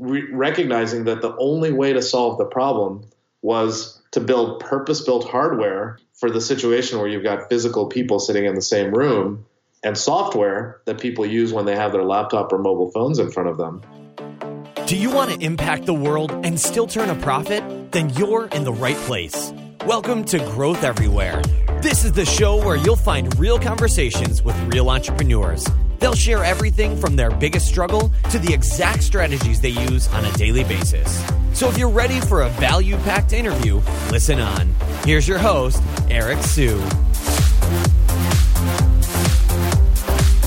re- recognizing that the only way to solve the problem was to build purpose built hardware for the situation where you've got physical people sitting in the same room and software that people use when they have their laptop or mobile phones in front of them. Do you want to impact the world and still turn a profit? Then you're in the right place. Welcome to Growth Everywhere. This is the show where you'll find real conversations with real entrepreneurs. They'll share everything from their biggest struggle to the exact strategies they use on a daily basis. So if you're ready for a value packed interview, listen on. Here's your host, Eric Siu.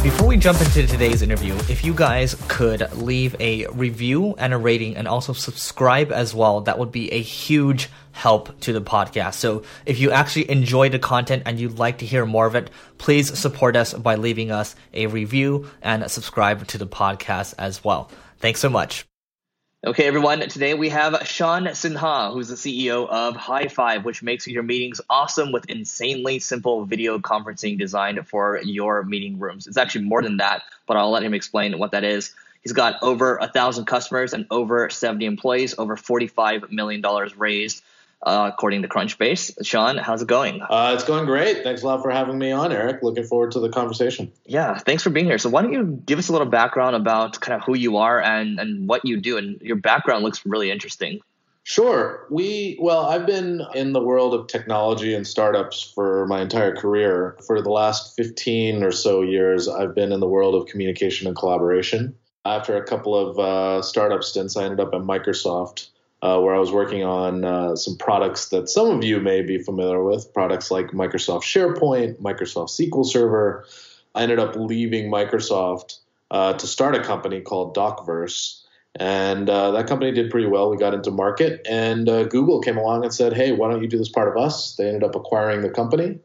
Before we jump into today's interview, if you guys could leave a review and a rating and also subscribe as well, that would be a huge help to the podcast. So if you actually enjoy the content and you'd like to hear more of it, please support us by leaving us a review and subscribe to the podcast as well. Thanks so much. Okay, everyone. Today we have Shan Sinha, who's the CEO of High Five, which makes your meetings awesome with insanely simple video conferencing designed for your meeting rooms. It's actually more than that, but I'll let him explain what that is. He's got over a thousand customers and over 70 employees, over $45 million raised uh, according to Crunchbase. Shan, how's it going? Uh, it's going great. Thanks a lot for having me on, Eric. Looking forward to the conversation. Yeah, thanks for being here. So, why don't you give us a little background about kind of who you are and, and what you do? And your background looks really interesting. Sure. We, well, I've been in the world of technology and startups for my entire career. For the last 15 or so years, I've been in the world of communication and collaboration. After a couple of uh, startup stints, I ended up at Microsoft uh, where I was working on uh, some products that some of you may be familiar with, products like Microsoft SharePoint, Microsoft SQL Server. I ended up leaving Microsoft uh, to start a company called Docverse. And uh, that company did pretty well. We got into market, and uh, Google came along and said, Hey, why don't you do this part of us? They ended up acquiring the company.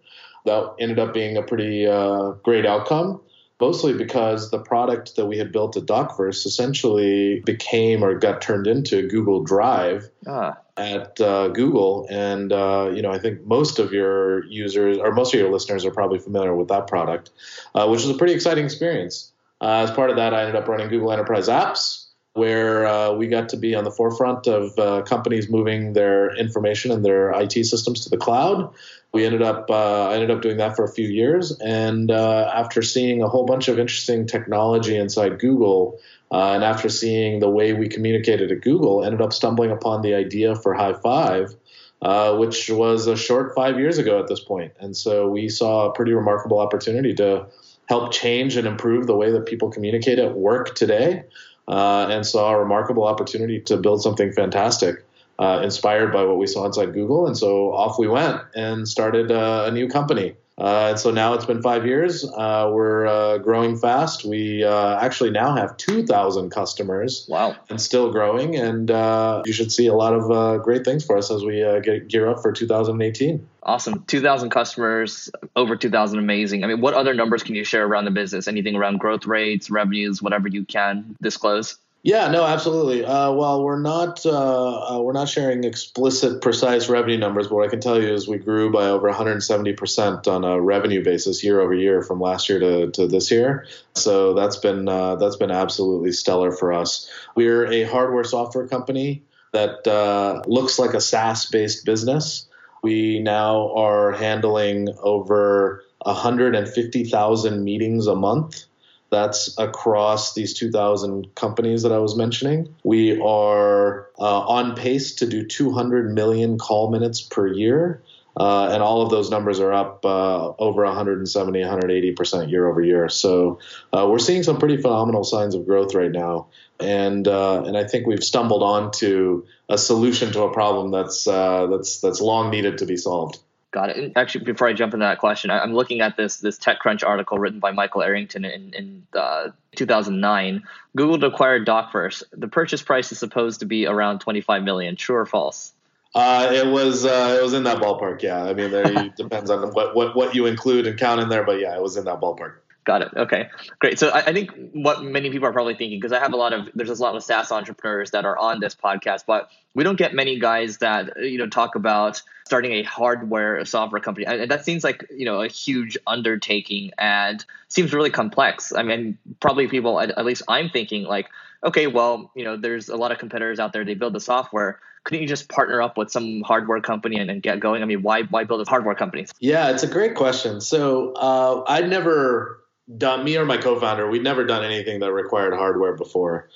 That ended up being a pretty uh, great outcome mostly because the product that we had built at Docverse essentially became or got turned into Google Drive ah. at uh, Google. And, uh, you know, I think most of your users or most of your listeners are probably familiar with that product, uh, which was a pretty exciting experience. Uh, as part of that, I ended up running Google Enterprise Apps. Where uh, we got to be on the forefront of uh, companies moving their information and their IT systems to the cloud we ended up uh, I ended up doing that for a few years, and uh, after seeing a whole bunch of interesting technology inside Google, uh, and after seeing the way we communicated at Google, ended up stumbling upon the idea for High Five. uh, which was a short five years ago at this point. and so we saw a pretty remarkable opportunity to help change and improve the way that people communicate at work today, uh, and saw a remarkable opportunity to build something fantastic uh, inspired by what we saw inside Google. And so off we went and started uh, a new company. Uh, and so now it's been five years. Uh, we're uh, growing fast. We uh, actually now have 2,000 customers. Wow. And still growing. And you should see a lot of great things for us as we get gear up for 2018. Awesome. 2,000 customers, over 2,000 amazing. I mean, what other numbers can you share around the business? Anything around growth rates, revenues, whatever you can disclose? Yeah, no, absolutely. Uh, well, we're not uh, uh, we're not sharing explicit, precise revenue numbers, but what I can tell you is we grew by over 170 percent on a revenue basis year over year from last year to, to this year. So that's been uh, that's been absolutely stellar for us. We're a hardware software company that uh, looks like a SaaS based business. We now are handling over 150,000 meetings a month that's across these 2,000 companies that I was mentioning. We are uh, on pace to do 200 million call minutes per year. Uh, and all of those numbers are up uh, over 170, 180 percent year over year. So uh, we're seeing some pretty phenomenal signs of growth right now, and uh, and I think we've stumbled onto a solution to a problem that's uh, that's that's long needed to be solved. Got it. Actually, before I jump into that question, I'm looking at this this TechCrunch article written by Michael Arrington in, in uh, 2009. Google acquired Docverse. The purchase price is supposed to be around 25 million. True or false? Uh, it was uh, it was in that ballpark. Yeah, I mean, it depends on what, what what you include and count in there, but yeah, it was in that ballpark. Got it. Okay, great. So I, I think what many people are probably thinking, because I have a lot of there's a lot of SaaS entrepreneurs that are on this podcast, but we don't get many guys that you know talk about starting a hardware software company. And that seems like you know a huge undertaking and seems really complex. I mean, probably people at, at least I'm thinking like okay, well, you know, there's a lot of competitors out there. They build the software. Couldn't you just partner up with some hardware company and, and get going? I mean, why why build a hardware company? Yeah, it's a great question. So uh, I'd never done me or my co-founder. We'd never done anything that required hardware before,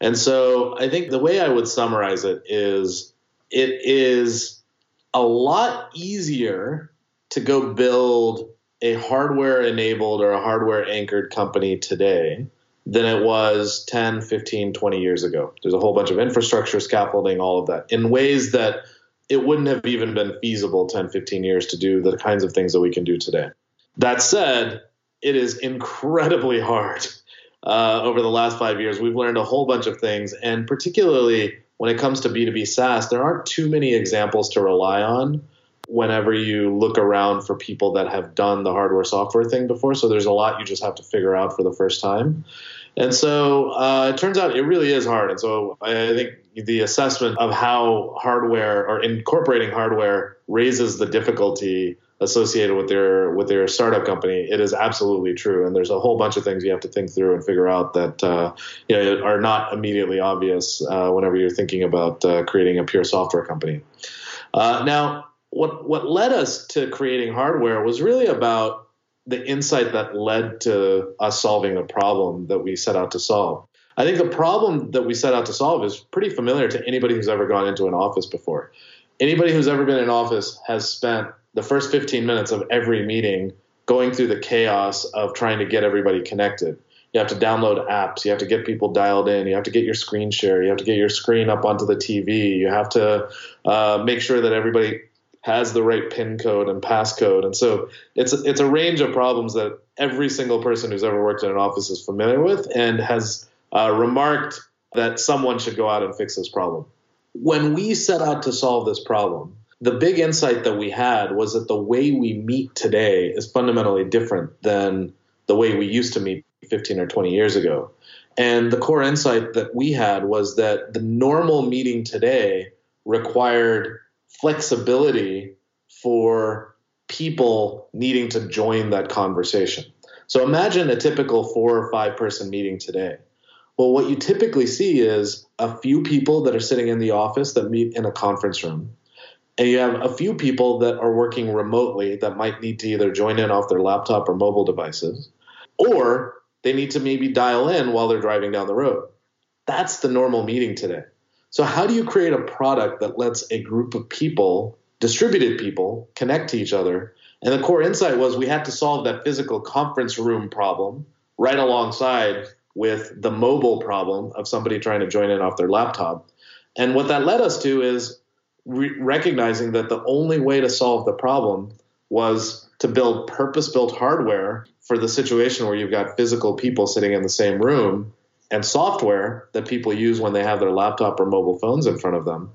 and so I think the way I would summarize it is it is a lot easier to go build a hardware enabled or a hardware anchored company today than it was 10, 15, 20 years ago. There's a whole bunch of infrastructure, scaffolding, all of that in ways that it wouldn't have even been feasible 10, 15 years to do the kinds of things that we can do today. That said, it is incredibly hard. Uh, over the last five years, we've learned a whole bunch of things, and particularly when it comes to B2B SaaS, there aren't too many examples to rely on whenever you look around for people that have done the hardware software thing before. So there's a lot you just have to figure out for the first time. And so uh, it turns out it really is hard. And so I think the assessment of how hardware or incorporating hardware raises the difficulty associated with their with their startup company, it is absolutely true. And there's a whole bunch of things you have to think through and figure out that uh, you know are not immediately obvious uh, whenever you're thinking about uh, creating a pure software company. Uh, now, what what led us to creating hardware was really about the insight that led to us solving a problem that we set out to solve. I think the problem that we set out to solve is pretty familiar to anybody who's ever gone into an office before. Anybody who's ever been in office has spent the first 15 minutes of every meeting going through the chaos of trying to get everybody connected. You have to download apps. You have to get people dialed in. You have to get your screen share. You have to get your screen up onto the TV. You have to uh, make sure that everybody has the right pin code and passcode. And so it's it's a range of problems that every single person who's ever worked in an office is familiar with and has uh, remarked that someone should go out and fix this problem. When we set out to solve this problem, the big insight that we had was that the way we meet today is fundamentally different than the way we used to meet 15 or 20 years ago. And the core insight that we had was that the normal meeting today required flexibility for people needing to join that conversation. So imagine a typical four or five person meeting today. Well, what you typically see is a few people that are sitting in the office that meet in a conference room. And you have a few people that are working remotely that might need to either join in off their laptop or mobile devices, or they need to maybe dial in while they're driving down the road. That's the normal meeting today. So, how do you create a product that lets a group of people, distributed people, connect to each other? And the core insight was we had to solve that physical conference room problem right alongside with the mobile problem of somebody trying to join in off their laptop. And what that led us to is re- recognizing that the only way to solve the problem was to build purpose built hardware for the situation where you've got physical people sitting in the same room and software that people use when they have their laptop or mobile phones in front of them.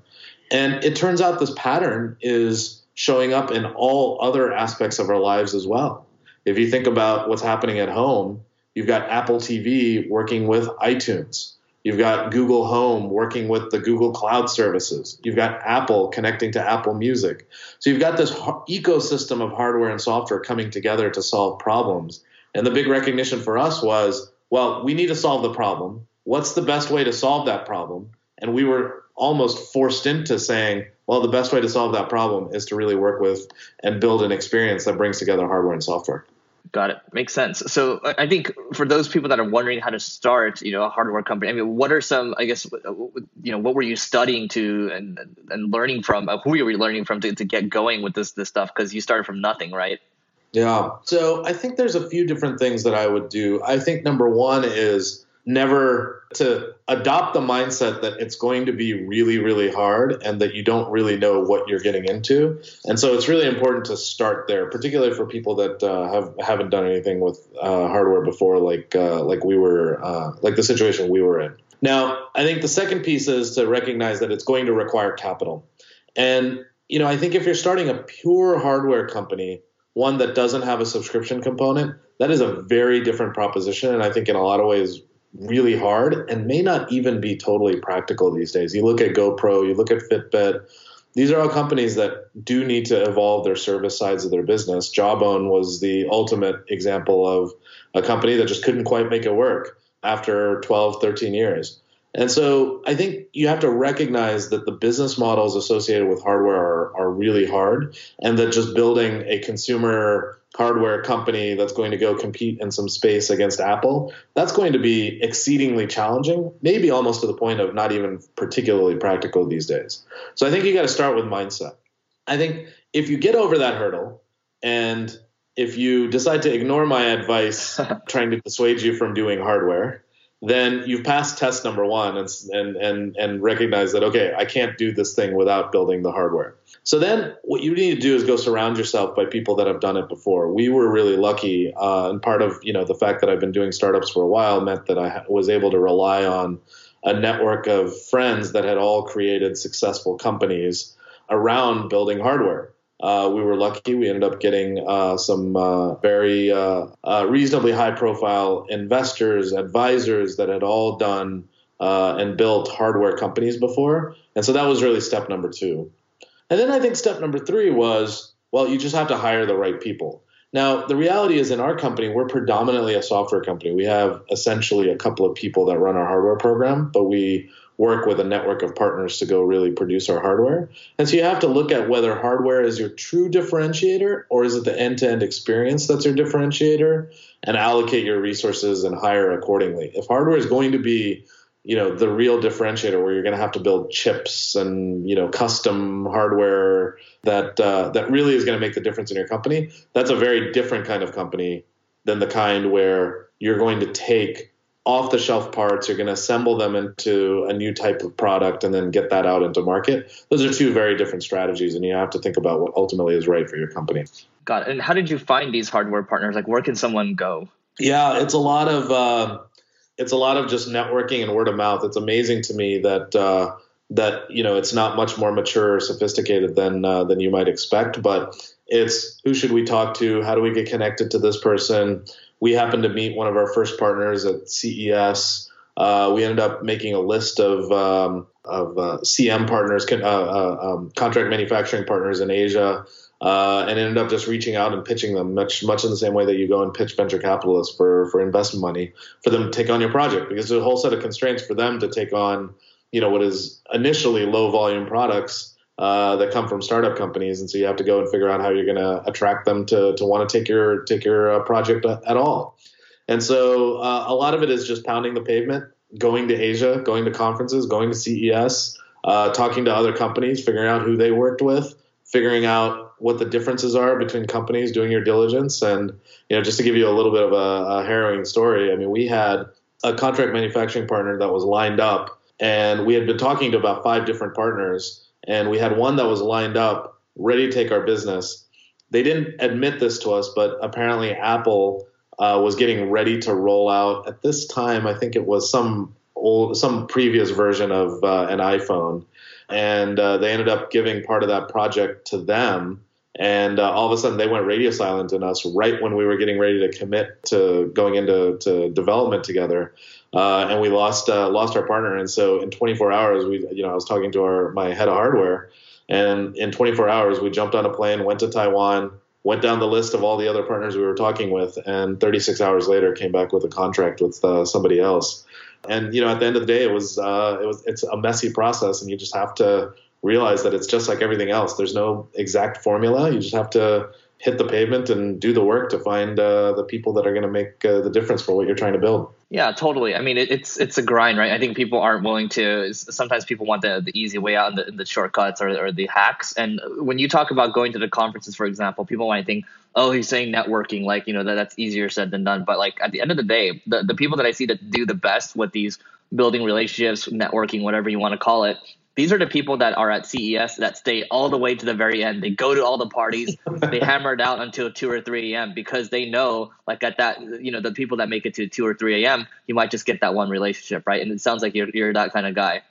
And it turns out this pattern is showing up in all other aspects of our lives as well. If you think about what's happening at home, you've got Apple TV working with iTunes. You've got Google Home working with the Google Cloud services. You've got Apple connecting to Apple Music. So you've got this ecosystem of hardware and software coming together to solve problems. And the big recognition for us was well, we need to solve the problem. What's the best way to solve that problem? And we were almost forced into saying, well, the best way to solve that problem is to really work with and build an experience that brings together hardware and software. Got it. Makes sense. So I think for those people that are wondering how to start, you know, a hardware company, I mean, what are some, I guess, you know, what were you studying to and and learning from? Uh, who were you learning from to, to get going with this this stuff? Because you started from nothing, right? Yeah. So I think there's a few different things that I would do. I think number one is never to adopt the mindset that it's going to be really, really hard and that you don't really know what you're getting into. And so it's really important to start there, particularly for people that uh, have haven't done anything with uh, hardware before, like uh, like we were, uh, like the situation we were in. Now, I think the second piece is to recognize that it's going to require capital. And you know, I think if you're starting a pure hardware company, one that doesn't have a subscription component, that is a very different proposition. And I think in a lot of ways, really hard and may not even be totally practical these days. You look at GoPro, you look at Fitbit, these are all companies that do need to evolve their service sides of their business. Jawbone was the ultimate example of a company that just couldn't quite make it work after 12, 13 years. And so I think you have to recognize that the business models associated with hardware are, are really hard, and that just building a consumer hardware company that's going to go compete in some space against Apple, that's going to be exceedingly challenging, maybe almost to the point of not even particularly practical these days. So I think you got to start with mindset. I think if you get over that hurdle and if you decide to ignore my advice trying to dissuade you from doing hardware, then you've passed test number one and, and, and, and recognize that, okay, I can't do this thing without building the hardware. So then what you need to do is go surround yourself by people that have done it before. We were really lucky. Uh, and part of, you know, the fact that I've been doing startups for a while meant that I was able to rely on a network of friends that had all created successful companies around building hardware. Uh, we were lucky. We ended up getting uh, some uh, very uh, uh, reasonably high profile investors, advisors that had all done uh, and built hardware companies before. And so that was really step number two. And then I think step number three was well, you just have to hire the right people. Now, the reality is in our company, we're predominantly a software company. We have essentially a couple of people that run our hardware program, but we work with a network of partners to go really produce our hardware. And so you have to look at whether hardware is your true differentiator or is it the end to end experience that's your differentiator and allocate your resources and hire accordingly. If hardware is going to be you know the real differentiator where you're going to have to build chips and you know custom hardware that uh, that really is going to make the difference in your company that's a very different kind of company than the kind where you're going to take off the shelf parts, you're going to assemble them into a new type of product and then get that out into market. Those are two very different strategies, and you have to think about what ultimately is right for your company. Got it. And how did you find these hardware partners? Like, where can someone go? Yeah, it's a lot of uh, it's a lot of just networking and word of mouth. It's amazing to me that uh, that you know it's not much more mature or sophisticated than uh, than you might expect, but it's who should we talk to? How do we get connected to this person? We happened to meet one of our first partners at CES. Uh, we ended up making a list of um, of uh, CM partners, uh, uh, um, contract manufacturing partners in Asia, uh, and ended up just reaching out and pitching them much much in the same way that you go and pitch venture capitalists for for investment money for them to take on your project because there's a whole set of constraints for them to take on you know what is initially low volume products uh, that come from startup companies, and so you have to go and figure out how you're going to attract them to to want to take your take your uh, project at all. And so uh, a lot of it is just pounding the pavement, going to Asia, going to conferences, going to CES, uh, talking to other companies, figuring out who they worked with, figuring out what the differences are between companies, doing your diligence, and you know just to give you a little bit of a, a harrowing story. I mean, we had a contract manufacturing partner that was lined up, and we had been talking to about five different partners and we had one that was lined up ready to take our business. They didn't admit this to us, but apparently Apple uh, was getting ready to roll out at this time. I think it was some old, some previous version of uh, an iPhone, and uh, they ended up giving part of that project to them. And uh, all of a sudden, they went radio silent in us right when we were getting ready to commit to going into to development together uh, and we lost uh, lost our partner. And so in 24 hours, we you know I was talking to our my head of hardware, and in 24 hours we jumped on a plane, went to Taiwan, went down the list of all the other partners we were talking with, and 36 hours later came back with a contract with uh, somebody else. And you know at the end of the day, it was uh, it was it's a messy process, and you just have to realize that it's just like everything else. There's no exact formula. You just have to hit the pavement and do the work to find uh, the people that are going to make uh, the difference for what you're trying to build. Yeah, totally. I mean, it, it's it's a grind, right? I think people aren't willing to. Sometimes people want the, the easy way out and the, the shortcuts or, or the hacks. And when you talk about going to the conferences, for example, people might think, oh, he's saying networking, like you know that, that's easier said than done. But like at the end of the day, the the people that I see that do the best with these building relationships, networking, whatever you want to call it, these are the people that are at CES that stay all the way to the very end. They go to all the parties, they hammer it out until two or three a.m. because they know, like at that, you know, the people that make it to two or three a.m. You might just get that one relationship, right? And it sounds like you're you're that kind of guy.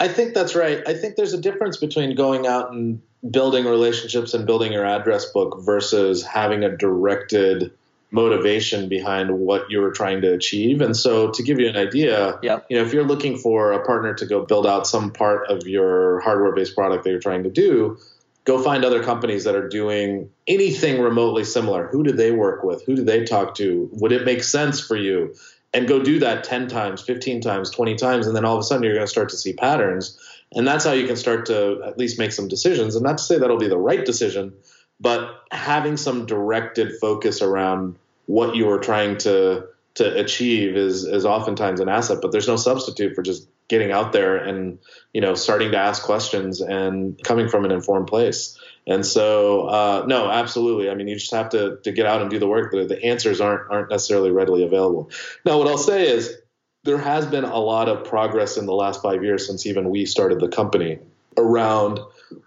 I think that's right. I think there's a difference between going out and building relationships and building your address book versus having a directed motivation behind what you were trying to achieve. And so to give you an idea, yep. you know, if you're looking for a partner to go build out some part of your hardware based product that you're trying to do, go find other companies that are doing anything remotely similar. Who do they work with? Who do they talk to? Would it make sense for you? and go do that 10 times, 15 times, 20 times. And then all of a sudden you're going to start to see patterns. And that's how you can start to at least make some decisions. And not to say that'll be the right decision, but having some directed focus around what you are trying to to achieve is is oftentimes an asset. But there's no substitute for just getting out there and you know starting to ask questions and coming from an informed place. And so, uh, no, absolutely. I mean, you just have to to get out and do the work. The, the answers aren't aren't necessarily readily available. Now, what I'll say is there has been a lot of progress in the last five years since even we started the company around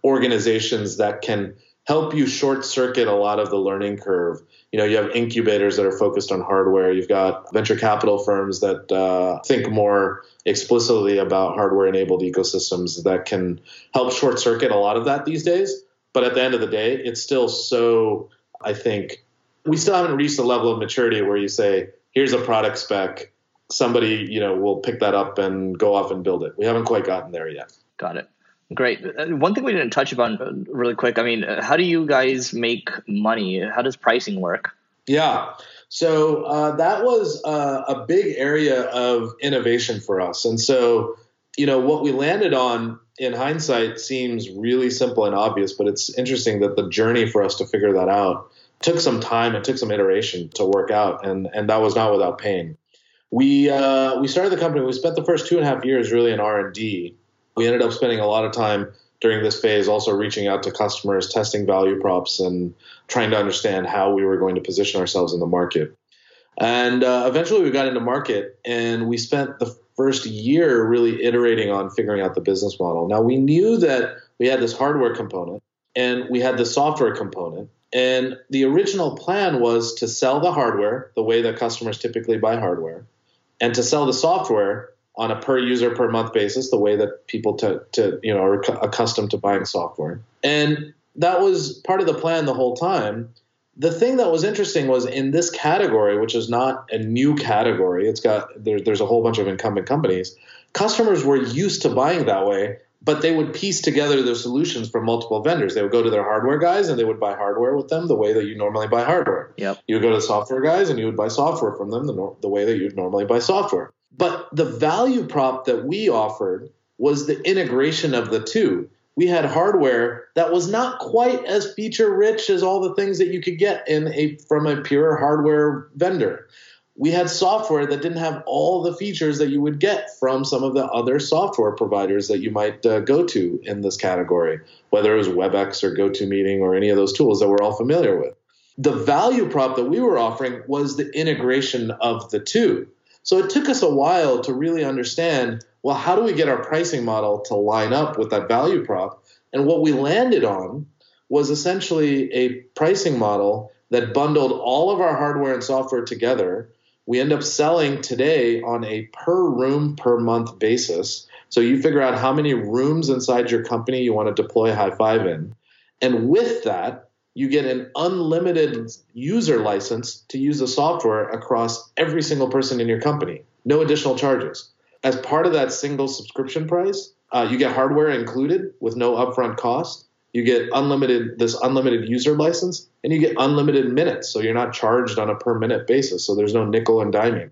organizations that can help you short circuit a lot of the learning curve. You know, you have incubators that are focused on hardware. You've got venture capital firms that uh, think more explicitly about hardware enabled ecosystems that can help short circuit a lot of that these days. But at the end of the day, it's still so, I think, we still haven't reached the level of maturity where you say, here's a product spec. Somebody, you know, will pick that up and go off and build it. We haven't quite gotten there yet. Got it. Great. Uh, one thing we didn't touch upon uh, really quick. I mean, uh, how do you guys make money? How does pricing work? Yeah. So uh, that was uh, a big area of innovation for us. And so, you know, what we landed on in hindsight seems really simple and obvious, but it's interesting that the journey for us to figure that out took some time. It took some iteration to work out, and and that was not without pain. We uh, we started the company. We spent the first two and a half years really in R and D we ended up spending a lot of time during this phase also reaching out to customers, testing value props, and trying to understand how we were going to position ourselves in the market. And uh, eventually we got into market and we spent the first year really iterating on figuring out the business model. Now we knew that we had this hardware component and we had the software component. And the original plan was to sell the hardware the way that customers typically buy hardware and to sell the software on a per user per month basis, the way that people to, to you know are accustomed to buying software. And that was part of the plan the whole time. The thing that was interesting was in this category, which is not a new category, it's got there, there's a whole bunch of incumbent companies. Customers were used to buying that way, but they would piece together their solutions from multiple vendors. They would go to their hardware guys and they would buy hardware with them the way that you normally buy hardware. Yep. You would go to the software guys and you would buy software from them the, the way that you'd normally buy software. But the value prop that we offered was the integration of the two. We had hardware that was not quite as feature rich as all the things that you could get in a from a pure hardware vendor. We had software that didn't have all the features that you would get from some of the other software providers that you might uh, go to in this category, whether it was WebEx or GoToMeeting or any of those tools that we're all familiar with. The value prop that we were offering was the integration of the two. So it took us a while to really understand well, how do we get our pricing model to line up with that value prop? And what we landed on was essentially a pricing model that bundled all of our hardware and software together. We end up selling today on a per room per month basis. So you figure out how many rooms inside your company you want to deploy High5 in. And with that, you get an unlimited user license to use the software across every single person in your company. No additional charges. As part of that single subscription price, uh, you get hardware included with no upfront cost. You get unlimited this unlimited user license, and you get unlimited minutes. So you're not charged on a per minute basis. So there's no nickel and diming.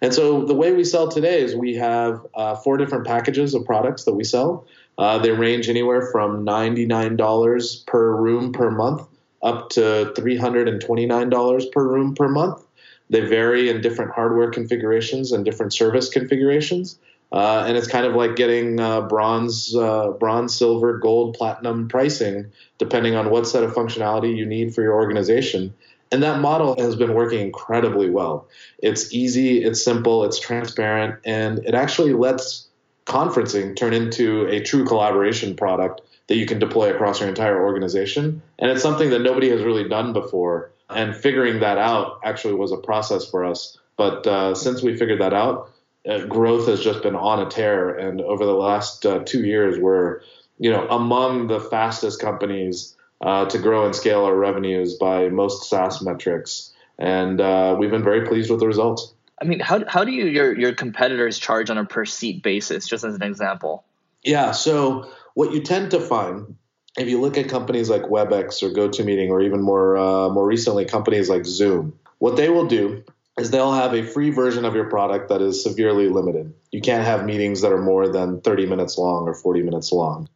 And so the way we sell today is we have uh, four different packages of products that we sell. Uh, they range anywhere from $99 per room per month up to $329 per room per month. They vary in different hardware configurations and different service configurations. Uh, and it's kind of like getting uh, bronze, uh, bronze, silver, gold, platinum pricing, depending on what set of functionality you need for your organization. And that model has been working incredibly well. It's easy, it's simple, it's transparent, and it actually lets conferencing turn into a true collaboration product that you can deploy across your entire organization. And it's something that nobody has really done before. And figuring that out actually was a process for us. But uh, since we figured that out, uh, growth has just been on a tear. And over the last uh, two years, we're you know among the fastest companies uh, to grow and scale our revenues by most SaaS metrics. And uh, we've been very pleased with the results. I mean, how, how do you your, your competitors charge on a per seat basis, just as an example? Yeah, so what you tend to find if you look at companies like WebEx or GoToMeeting, or even more uh, more recently companies like Zoom, what they will do is they'll have a free version of your product that is severely limited. You can't have meetings that are more than 30 minutes long or 40 minutes long.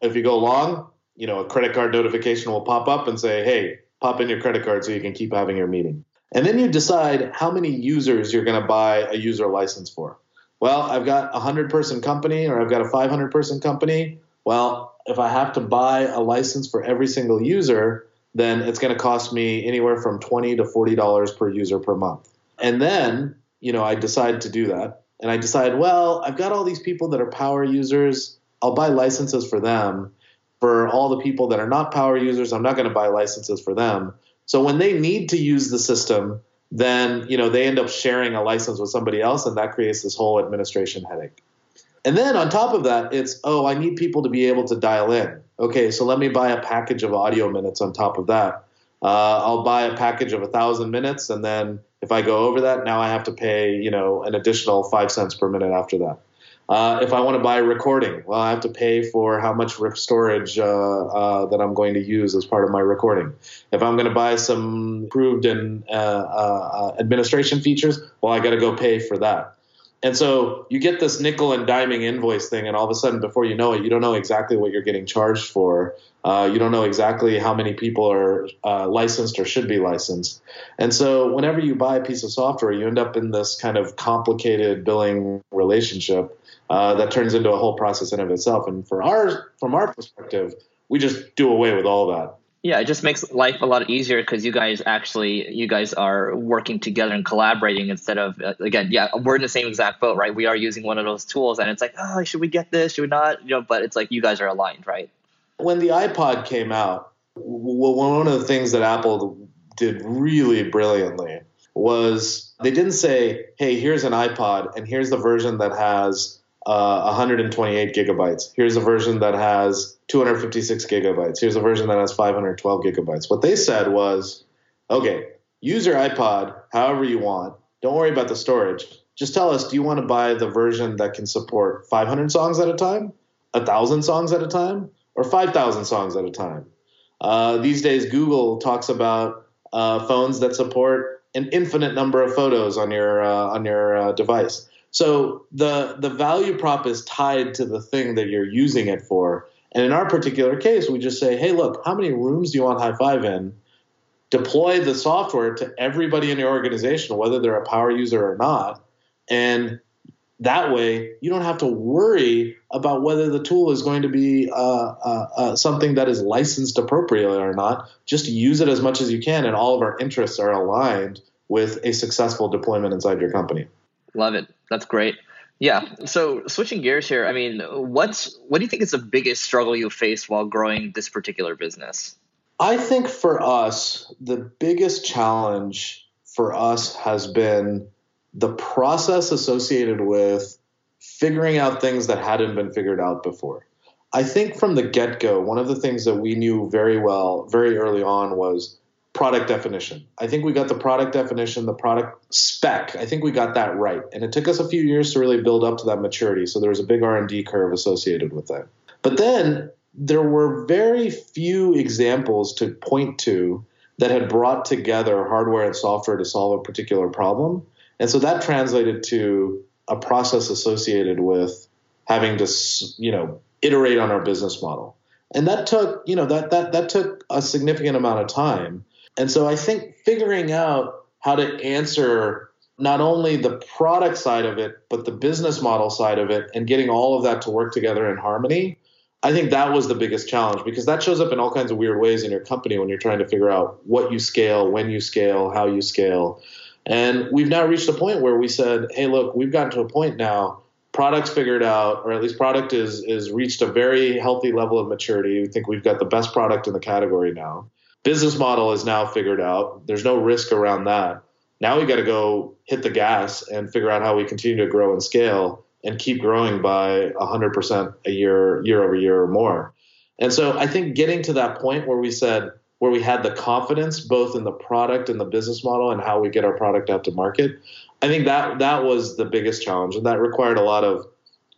If you go long, you know, a credit card notification will pop up and say, "Hey, pop in your credit card so you can keep having your meeting." And then you decide how many users you're going to buy a user license for. Well, I've got a 100 person company or I've got a 500 person company. Well, if I have to buy a license for every single user, then it's going to cost me anywhere from 20 to $40 per user per month. And then, you know, I decide to do that. And I decide, well, I've got all these people that are power users. I'll buy licenses for them. For all the people that are not power users, I'm not going to buy licenses for them. So when they need to use the system, then you know they end up sharing a license with somebody else, and that creates this whole administration headache. And then on top of that, it's oh, I need people to be able to dial in. Okay, so let me buy a package of audio minutes on top of that. Uh, I'll buy a package of a thousand minutes, and then if I go over that, now I have to pay you know an additional five cents per minute after that. Uh, if I want to buy a recording, well, I have to pay for how much storage uh, uh, that I'm going to use as part of my recording. If I'm going to buy some improved and uh, uh, administration features, well, I got to go pay for that. And so you get this nickel and diming invoice thing, and all of a sudden, before you know it, you don't know exactly what you're getting charged for. Uh, you don't know exactly how many people are uh, licensed or should be licensed. And so, whenever you buy a piece of software, you end up in this kind of complicated billing relationship uh, that turns into a whole process in of itself. And for our, from our perspective, we just do away with all that. Yeah, it just makes life a lot easier because you guys actually you guys are working together and collaborating instead of uh, again, yeah, we're in the same exact boat, right? We are using one of those tools, and it's like, oh, should we get this? Should we not? You know, but it's like you guys are aligned, right? When the iPod came out, one of the things that Apple did really brilliantly was they didn't say, "Hey, here's an iPod, and here's the version that has uh, 128 gigabytes. Here's a version that has 256 gigabytes. Here's a version that has 512 gigabytes. What they said was, okay, use your iPod however you want. Don't worry about the storage. Just tell us, do you want to buy the version that can support 500 songs at a time, 1,000 songs at a time, or 5,000 songs at a time? Uh, these days, Google talks about uh, phones that support an infinite number of photos on your uh, on your uh, device. So the the value prop is tied to the thing that you're using it for. And in our particular case, we just say, hey, look, how many rooms do you want high five in? Deploy the software to everybody in your organization, whether they're a power user or not. And that way, you don't have to worry about whether the tool is going to be uh, uh, uh, something that is licensed appropriately or not. Just use it as much as you can, and all of our interests are aligned with a successful deployment inside your company. Love it. That's great. Yeah. So switching gears here, I mean, what's what do you think is the biggest struggle you faced while growing this particular business? I think for us, the biggest challenge for us has been the process associated with figuring out things that hadn't been figured out before. I think from the get go, one of the things that we knew very well, very early on, was product definition. I think we got the product definition, the product spec. I think we got that right, and it took us a few years to really build up to that maturity. So there was a big R and D curve associated with that. But then there were very few examples to point to that had brought together hardware and software to solve a particular problem, and so that translated to a process associated with having to, you know, iterate on our business model. And that took, you know, that that that took a significant amount of time. And so I think figuring out how to answer not only the product side of it, but the business model side of it, and getting all of that to work together in harmony, I think that was the biggest challenge because that shows up in all kinds of weird ways in your company when you're trying to figure out what you scale, when you scale, how you scale. And we've now reached a point where we said, hey, look, we've gotten to a point now, product's figured out, or at least product is is reached a very healthy level of maturity. We think we've got the best product in the category now business model is now figured out. There's no risk around that. Now we got to go hit the gas and figure out how we continue to grow and scale and keep growing by 100% a year, year over year or more. And so I think getting to that point where we said, where we had the confidence both in the product and the business model and how we get our product out to market, I think that that was the biggest challenge. And that required a lot of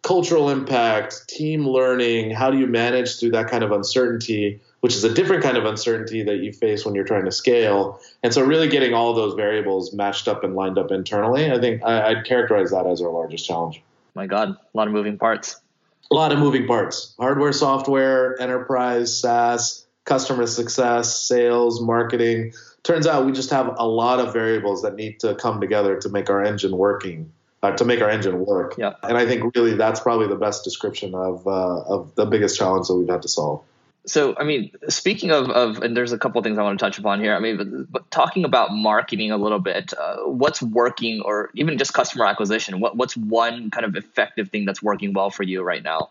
cultural impact, team learning. How do you manage through that kind of uncertainty which is a different kind of uncertainty that you face when you're trying to scale. And so, really getting all those variables matched up and lined up internally, I think I, would characterize that as our largest challenge. My God, a lot of moving parts. A lot of moving parts hardware, software, enterprise, SaaS, customer success, sales, marketing. Turns out we just have a lot of variables that need to come together to make our engine working. Uh, to make our engine work, yeah. and I think really that's probably the best description of uh, of the biggest challenge that we've had to solve so I mean, speaking of, of and there's a couple of things I want to touch upon here. I mean, but, but talking about marketing a little bit, uh, what's working, or even just customer acquisition? What what's one kind of effective thing that's working well for you right now?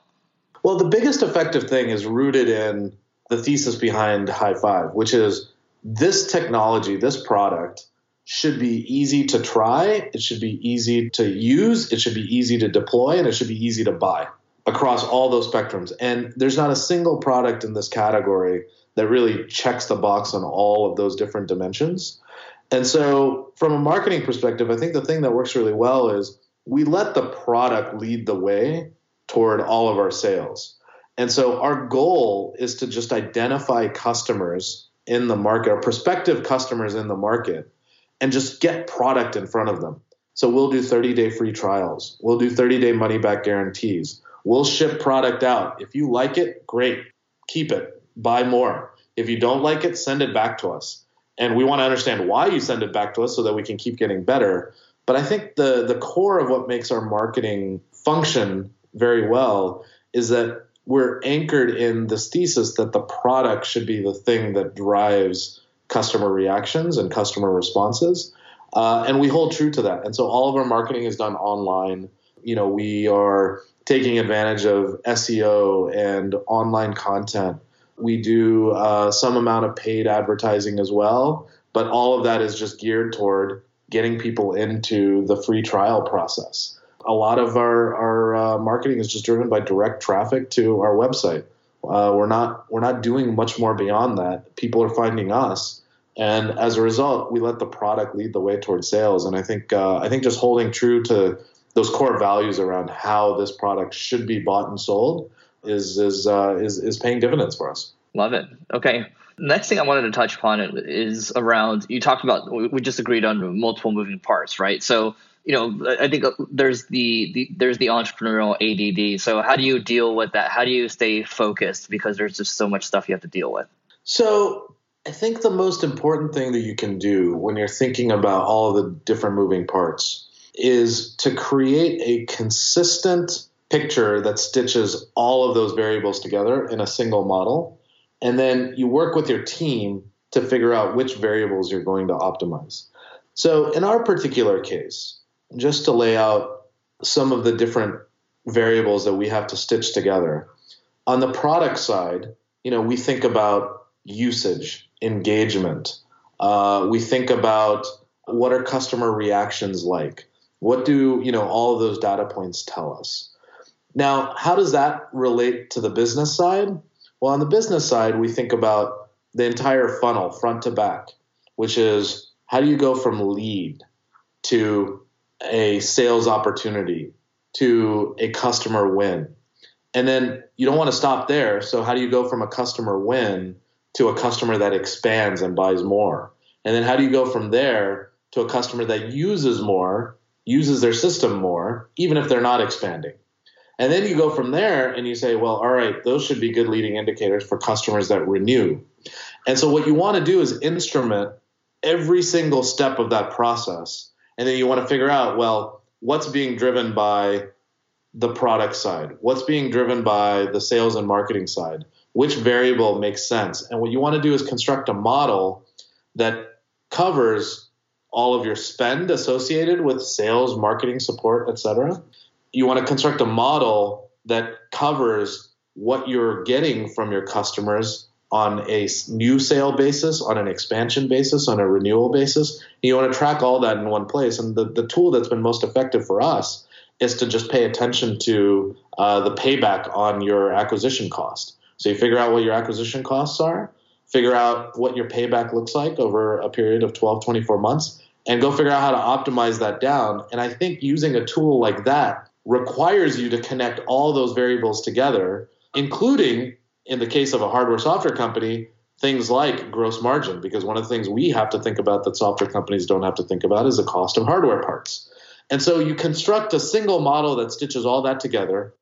Well, the biggest effective thing is rooted in the thesis behind High5, which is this technology, this product should be easy to try, it should be easy to use, it should be easy to deploy, and it should be easy to buy across all those spectrums. And there's not a single product in this category that really checks the box on all of those different dimensions. And so, from a marketing perspective, I think the thing that works really well is we let the product lead the way toward all of our sales. And so, our goal is to just identify customers in the market, or prospective customers in the market, and just get product in front of them. So, we'll do 30 day free trials, we'll do 30 day money back guarantees We'll ship product out. If you like it, great. Keep it. Buy more. If you don't like it, send it back to us. And we want to understand why you send it back to us so that we can keep getting better. But I think the the core of what makes our marketing function very well is that we're anchored in this thesis that the product should be the thing that drives customer reactions and customer responses. Uh, and we hold true to that. And so all of our marketing is done online. You know, we are taking advantage of SEO and online content. We do uh, some amount of paid advertising as well, but all of that is just geared toward getting people into the free trial process. A lot of our, our uh, marketing is just driven by direct traffic to our website. Uh, we're not we're not doing much more beyond that. People are finding us, and as a result, we let the product lead the way towards sales. And I think uh, I think just holding true to those core values around how this product should be bought and sold is is uh, is, is paying dividends for us. Love it. Okay. Next thing I wanted to touch upon is around you talked about we just agreed on multiple moving parts, right? So you know I think there's the, the there's the entrepreneurial ADD. So how do you deal with that? How do you stay focused because there's just so much stuff you have to deal with? So I think the most important thing that you can do when you're thinking about all the different moving parts is to create a consistent picture that stitches all of those variables together in a single model. And then you work with your team to figure out which variables you're going to optimize. So, in our particular case, just to lay out some of the different variables that we have to stitch together, on the product side, you know, we think about usage, engagement. Uh, we think about what are customer reactions like? What do you know all of those data points tell us? Now, how does that relate to the business side? Well, on the business side, we think about the entire funnel, front to back, which is how do you go from lead to a sales opportunity to a customer win? And then you don't want to stop there. So, how do you go from a customer win to a customer that expands and buys more? And then, how do you go from there to a customer that uses more uses their system more, even if they're not expanding. And then you go from there and you say, well, all right, those should be good leading indicators for customers that renew. And so what you want to do is instrument every single step of that process. And then you want to figure out, well, what's being driven by the product side? What's being driven by the sales and marketing side? Which variable makes sense? And what you want to do is construct a model that covers all of your spend associated with sales, marketing, support, etc. You want to construct a model that covers what you're getting from your customers on a new sale basis, on an expansion basis, on a renewal basis. You want to track all that in one place. And the, the tool that's been most effective for us is to just pay attention to uh, the payback on your acquisition cost. So you figure out what your acquisition costs are, figure out what your payback looks like over a period of 12, 24 months, and go figure out how to optimize that down. And I think using a tool like that requires you to connect all those variables together, including in the case of a hardware software company, things like gross margin, because one of the things we have to think about that software companies don't have to think about is the cost of hardware parts. And so you construct a single model that stitches all that together,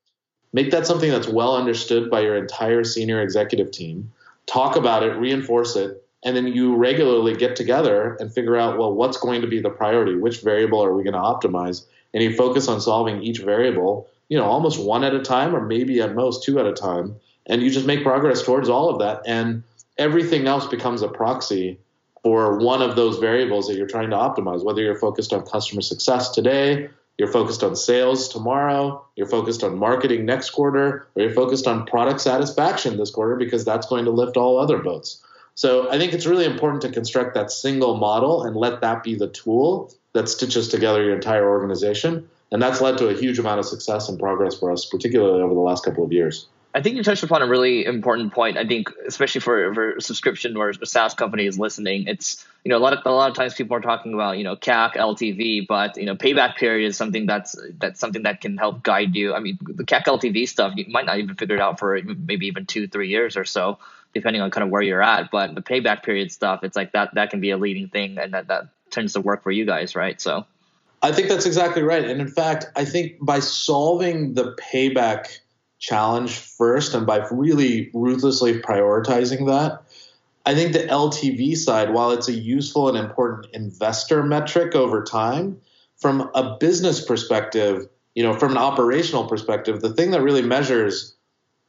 make that something that's well understood by your entire senior executive team, talk about it, reinforce it, and then you regularly get together and figure out, well, what's going to be the priority? Which variable are we going to optimize? And you focus on solving each variable, you know, almost one at a time or maybe at most two at a time. And you just make progress towards all of that. And everything else becomes a proxy for one of those variables that you're trying to optimize, whether you're focused on customer success today, you're focused on sales tomorrow, you're focused on marketing next quarter, or you're focused on product satisfaction this quarter because that's going to lift all other boats. So I think it's really important to construct that single model and let that be the tool that stitches together your entire organization. And that's led to a huge amount of success and progress for us, particularly over the last couple of years. I think you touched upon a really important point. I think, especially for, for subscription or SaaS companies listening, it's you know a lot of a lot of times people are talking about you know CAC, LTV, but you know payback period is something that's that's something that can help guide you. I mean, the CAC LTV stuff you might not even figure it out for maybe even two three years or so, depending on kind of where you're at. But the payback period stuff, it's like that that can be a leading thing, and that that tends to work for you guys, right? So. I think that's exactly right. And in fact, I think by solving the payback challenge first and by really ruthlessly prioritizing that, I think the LTV side, while it's a useful and important investor metric over time, from a business perspective, you know, from an operational perspective, the thing that really measures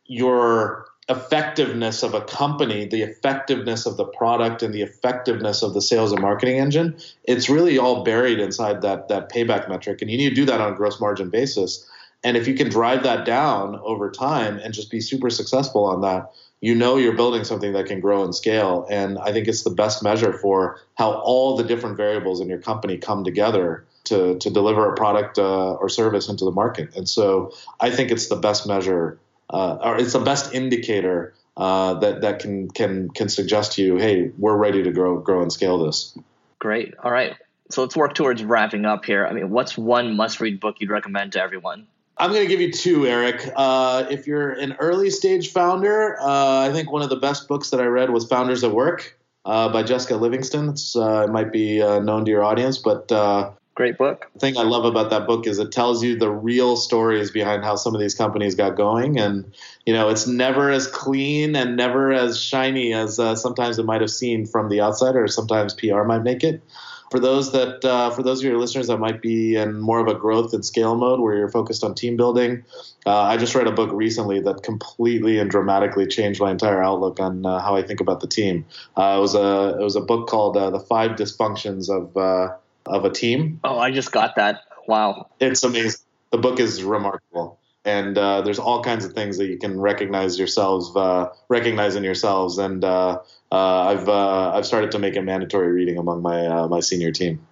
your effectiveness of a company, the effectiveness of the product and the effectiveness of the sales and marketing engine, it's really all buried inside that that payback metric. And you need to do that on a gross margin basis. And if you can drive that down over time and just be super successful on that, you know you're building something that can grow and scale. And I think it's the best measure for how all the different variables in your company come together to, to deliver a product uh, or service into the market. And so I think it's the best measure, uh, or it's the best indicator uh, that that can can can suggest to you, hey, we're ready to grow grow and scale this. Great. All right. So let's work towards wrapping up here. I mean, what's one must read book you'd recommend to everyone? I'm going to give you two, Eric. Uh, if you're an early stage founder, uh, I think one of the best books that I read was Founders at Work uh, by Jessica Livingston. Uh, it might be uh, known to your audience, but uh, great book. The thing I love about that book is it tells you the real stories behind how some of these companies got going, and you know it's never as clean and never as shiny as sometimes it might have seemed from the outside, or sometimes PR might make it. For those that, uh, for those of your listeners that might be in more of a growth and scale mode where you're focused on team building, uh, I just read a book recently that completely and dramatically changed my entire outlook on uh, how I think about the team. Uh, it was a it was a book called uh, "The Five Dysfunctions of uh, of a Team." Oh, I just got that. Wow, it's amazing. The book is remarkable and uh, there's all kinds of things that you can recognize yourselves, uh, in yourselves, and uh, uh I've uh, I've started to make a mandatory reading among my uh, my senior team.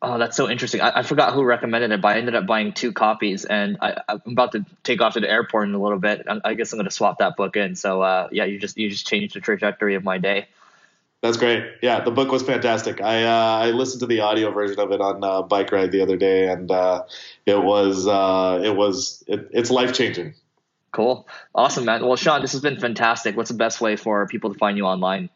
Oh, that's so interesting. I, I, forgot who recommended it, but I ended up buying two copies, and I, am about to take off to the airport in a little bit. I, I guess I'm going to swap that book in. So yeah, you just you just changed the trajectory of my day. That's great. Yeah, the book was fantastic. I uh, I listened to the audio version of it on uh, bike ride the other day, and uh, it was uh, it was it, it's life changing. Cool, awesome, man. Well, Shan, this has been fantastic. What's the best way for people to find you online?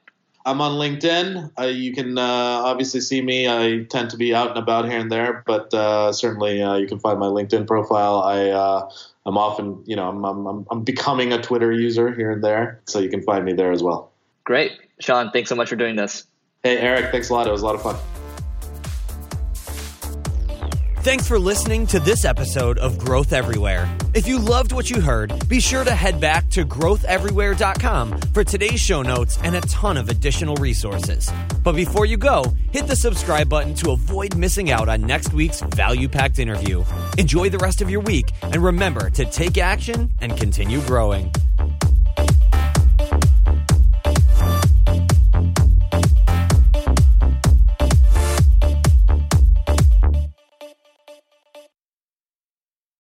I'm on LinkedIn. you can uh, obviously see me. I tend to be out and about here and there, but uh, certainly you can find my LinkedIn profile. I I'm often, you know, I'm, I'm I'm becoming a Twitter user here and there, so you can find me there as well. Great. Shan, thanks so much for doing this. Hey, Eric, thanks a lot. It was a lot of fun. Thanks for listening to this episode of Growth Everywhere. If you loved what you heard, be sure to head back to growtheverywhere.com for today's show notes and a ton of additional resources. But before you go, hit the subscribe button to avoid missing out on next week's value packed interview. Enjoy the rest of your week and remember to take action and continue growing.